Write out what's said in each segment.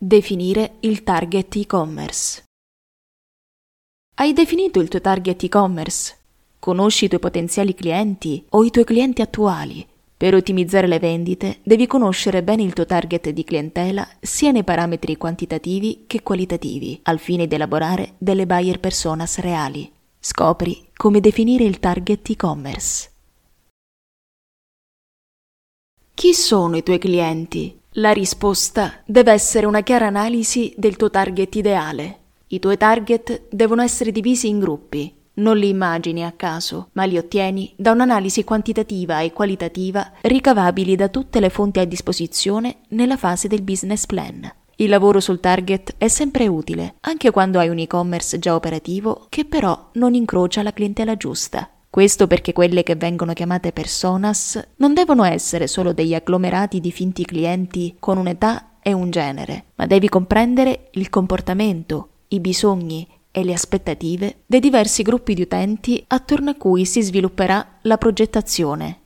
Definire il target e-commerce. Hai definito il tuo target e-commerce? Conosci i tuoi potenziali clienti o i tuoi clienti attuali? Per ottimizzare le vendite devi conoscere bene il tuo target di clientela sia nei parametri quantitativi che qualitativi, al fine di elaborare delle buyer personas reali. Scopri come definire il target e-commerce. Chi sono i tuoi clienti? La risposta deve essere una chiara analisi del tuo target ideale. I tuoi target devono essere divisi in gruppi. Non li immagini a caso, ma li ottieni da un'analisi quantitativa e qualitativa ricavabili da tutte le fonti a disposizione nella fase del business plan. Il lavoro sul target è sempre utile, anche quando hai un e-commerce già operativo che però non incrocia la clientela giusta. Questo perché quelle che vengono chiamate personas non devono essere solo degli agglomerati di finti clienti con un'età e un genere, ma devi comprendere il comportamento, i bisogni e le aspettative dei diversi gruppi di utenti attorno a cui si svilupperà la progettazione.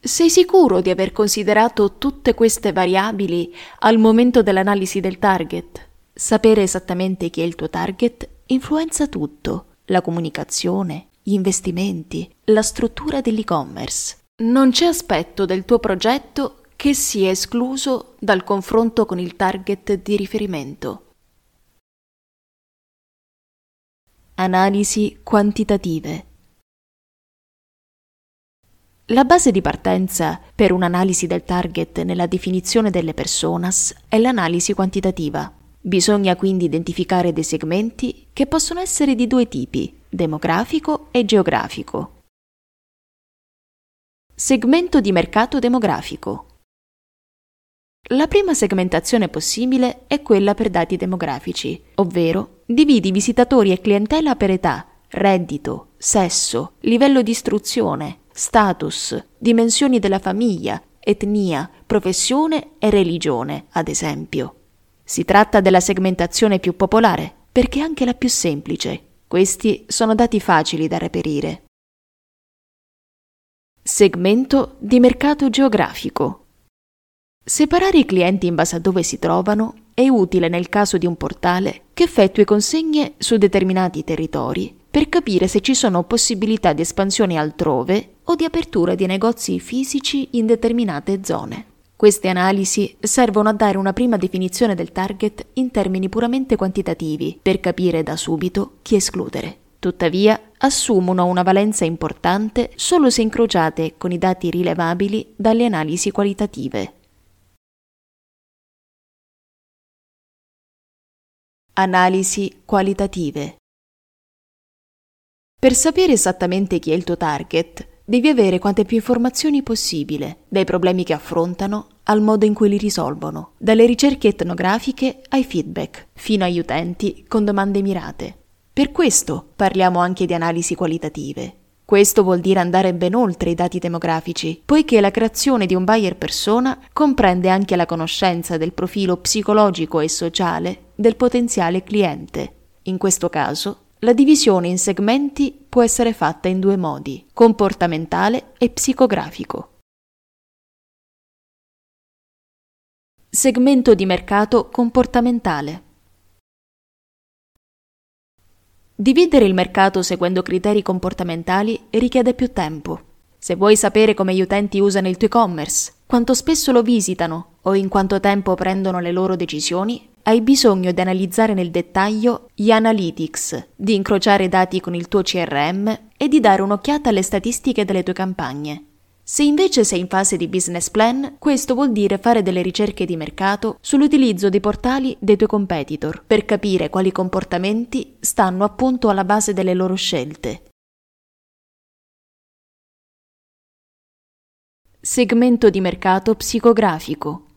Sei sicuro di aver considerato tutte queste variabili al momento dell'analisi del target? Sapere esattamente chi è il tuo target influenza tutto, la comunicazione, gli investimenti, la struttura dell'e-commerce. Non c'è aspetto del tuo progetto che sia escluso dal confronto con il target di riferimento. Analisi quantitative. La base di partenza per un'analisi del target nella definizione delle personas è l'analisi quantitativa. Bisogna quindi identificare dei segmenti che possono essere di due tipi, demografico e geografico. Segmento di mercato demografico. La prima segmentazione possibile è quella per dati demografici, ovvero dividi visitatori e clientela per età, reddito, sesso, livello di istruzione, status, dimensioni della famiglia, etnia, professione e religione, ad esempio. Si tratta della segmentazione più popolare, perché è anche la più semplice. Questi sono dati facili da reperire. Segmento di mercato geografico. Separare i clienti in base a dove si trovano è utile nel caso di un portale che effettui consegne su determinati territori per capire se ci sono possibilità di espansione altrove o di apertura di negozi fisici in determinate zone. Queste analisi servono a dare una prima definizione del target in termini puramente quantitativi per capire da subito chi escludere. Tuttavia, assumono una valenza importante solo se incrociate con i dati rilevabili dalle analisi qualitative. Analisi qualitative. Per sapere esattamente chi è il tuo target, Devi avere quante più informazioni possibile, dai problemi che affrontano al modo in cui li risolvono, dalle ricerche etnografiche ai feedback, fino agli utenti con domande mirate. Per questo parliamo anche di analisi qualitative. Questo vuol dire andare ben oltre i dati demografici, poiché la creazione di un buyer persona comprende anche la conoscenza del profilo psicologico e sociale del potenziale cliente. In questo caso la divisione in segmenti può essere fatta in due modi, comportamentale e psicografico. Segmento di mercato comportamentale. Dividere il mercato seguendo criteri comportamentali richiede più tempo. Se vuoi sapere come gli utenti usano il tuo e-commerce, quanto spesso lo visitano o in quanto tempo prendono le loro decisioni, hai bisogno di analizzare nel dettaglio gli analytics, di incrociare dati con il tuo CRM e di dare un'occhiata alle statistiche delle tue campagne. Se invece sei in fase di business plan, questo vuol dire fare delle ricerche di mercato sull'utilizzo dei portali dei tuoi competitor per capire quali comportamenti stanno appunto alla base delle loro scelte. Segmento di mercato psicografico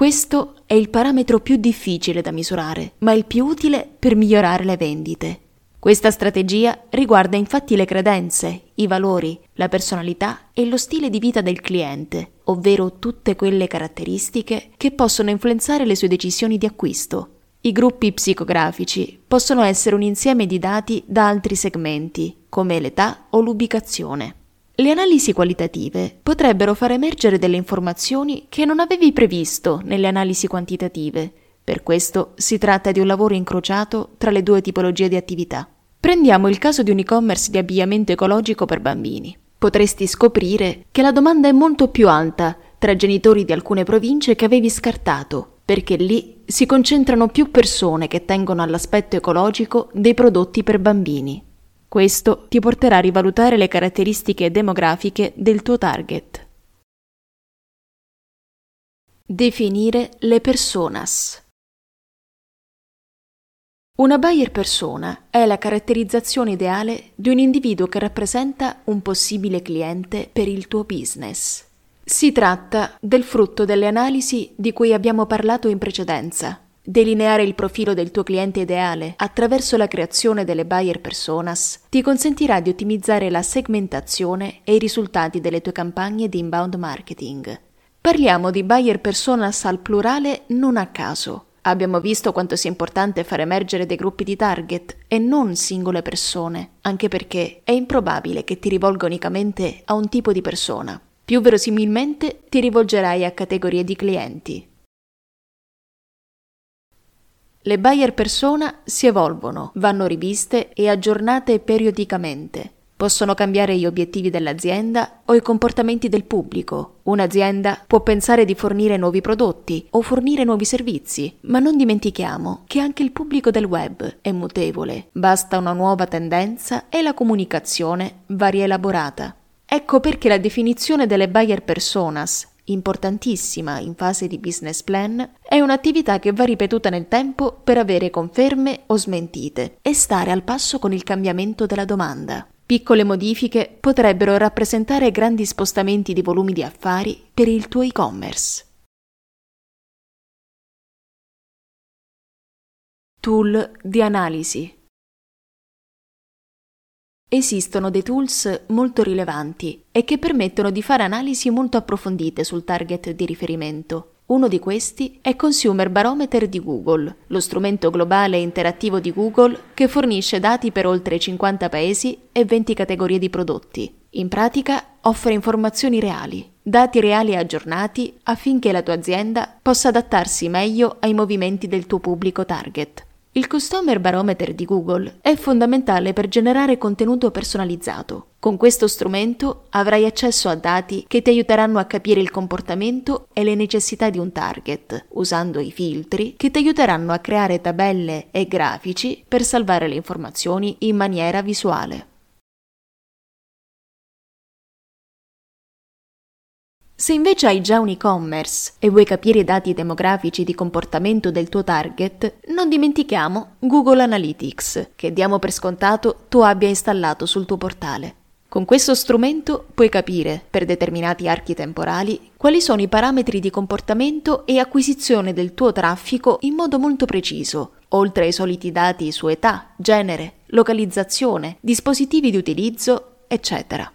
Questo è il parametro più difficile da misurare, ma il più utile per migliorare le vendite. Questa strategia riguarda infatti le credenze, i valori, la personalità e lo stile di vita del cliente, ovvero tutte quelle caratteristiche che possono influenzare le sue decisioni di acquisto. I gruppi psicografici possono essere un insieme di dati da altri segmenti, come l'età o l'ubicazione. Le analisi qualitative potrebbero far emergere delle informazioni che non avevi previsto nelle analisi quantitative. Per questo si tratta di un lavoro incrociato tra le due tipologie di attività. Prendiamo il caso di un e-commerce di abbigliamento ecologico per bambini. Potresti scoprire che la domanda è molto più alta tra genitori di alcune province che avevi scartato, perché lì si concentrano più persone che tengono all'aspetto ecologico dei prodotti per bambini. Questo ti porterà a rivalutare le caratteristiche demografiche del tuo target. Definire le personas. Una buyer persona è la caratterizzazione ideale di un individuo che rappresenta un possibile cliente per il tuo business. Si tratta del frutto delle analisi di cui abbiamo parlato in precedenza. Delineare il profilo del tuo cliente ideale attraverso la creazione delle buyer personas ti consentirà di ottimizzare la segmentazione e i risultati delle tue campagne di inbound marketing. Parliamo di buyer personas al plurale non a caso Abbiamo visto quanto sia importante far emergere dei gruppi di target e non singole persone, anche perché è improbabile che ti rivolga unicamente a un tipo di persona. Più verosimilmente ti rivolgerai a categorie di clienti. Le buyer persona si evolvono, vanno riviste e aggiornate periodicamente. Possono cambiare gli obiettivi dell'azienda o i comportamenti del pubblico. Un'azienda può pensare di fornire nuovi prodotti o fornire nuovi servizi, ma non dimentichiamo che anche il pubblico del web è mutevole. Basta una nuova tendenza e la comunicazione va rielaborata. Ecco perché la definizione delle buyer personas importantissima in fase di business plan, è un'attività che va ripetuta nel tempo per avere conferme o smentite e stare al passo con il cambiamento della domanda. Piccole modifiche potrebbero rappresentare grandi spostamenti di volumi di affari per il tuo e-commerce. Tool di analisi Esistono dei tools molto rilevanti e che permettono di fare analisi molto approfondite sul target di riferimento. Uno di questi è Consumer Barometer di Google, lo strumento globale e interattivo di Google che fornisce dati per oltre 50 paesi e 20 categorie di prodotti. In pratica offre informazioni reali, dati reali e aggiornati affinché la tua azienda possa adattarsi meglio ai movimenti del tuo pubblico target. Il Customer Barometer di Google è fondamentale per generare contenuto personalizzato. Con questo strumento avrai accesso a dati che ti aiuteranno a capire il comportamento e le necessità di un target, usando i filtri che ti aiuteranno a creare tabelle e grafici per salvare le informazioni in maniera visuale. Se invece hai già un e-commerce e vuoi capire i dati demografici di comportamento del tuo target, non dimentichiamo Google Analytics, che diamo per scontato tu abbia installato sul tuo portale. Con questo strumento puoi capire, per determinati archi temporali, quali sono i parametri di comportamento e acquisizione del tuo traffico in modo molto preciso, oltre ai soliti dati su età, genere, localizzazione, dispositivi di utilizzo, eccetera.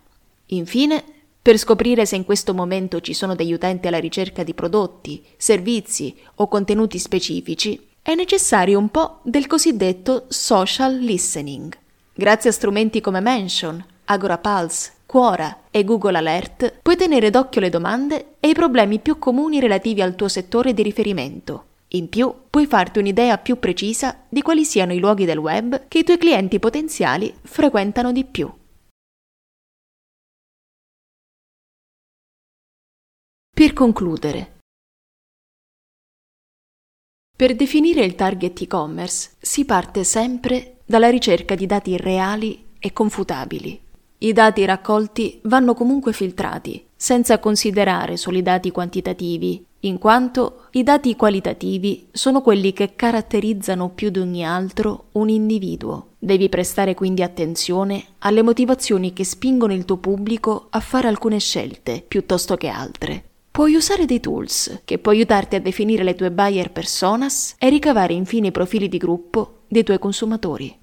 Infine, per scoprire se in questo momento ci sono degli utenti alla ricerca di prodotti, servizi o contenuti specifici, è necessario un po' del cosiddetto social listening. Grazie a strumenti come Mention, Agora Pulse, Quora e Google Alert puoi tenere d'occhio le domande e i problemi più comuni relativi al tuo settore di riferimento. In più, puoi farti un'idea più precisa di quali siano i luoghi del web che i tuoi clienti potenziali frequentano di più. Per concludere, per definire il target e-commerce si parte sempre dalla ricerca di dati reali e confutabili. I dati raccolti vanno comunque filtrati, senza considerare solo i dati quantitativi, in quanto i dati qualitativi sono quelli che caratterizzano più di ogni altro un individuo. Devi prestare quindi attenzione alle motivazioni che spingono il tuo pubblico a fare alcune scelte piuttosto che altre. Puoi usare dei tools che può aiutarti a definire le tue buyer personas e ricavare infine i profili di gruppo dei tuoi consumatori.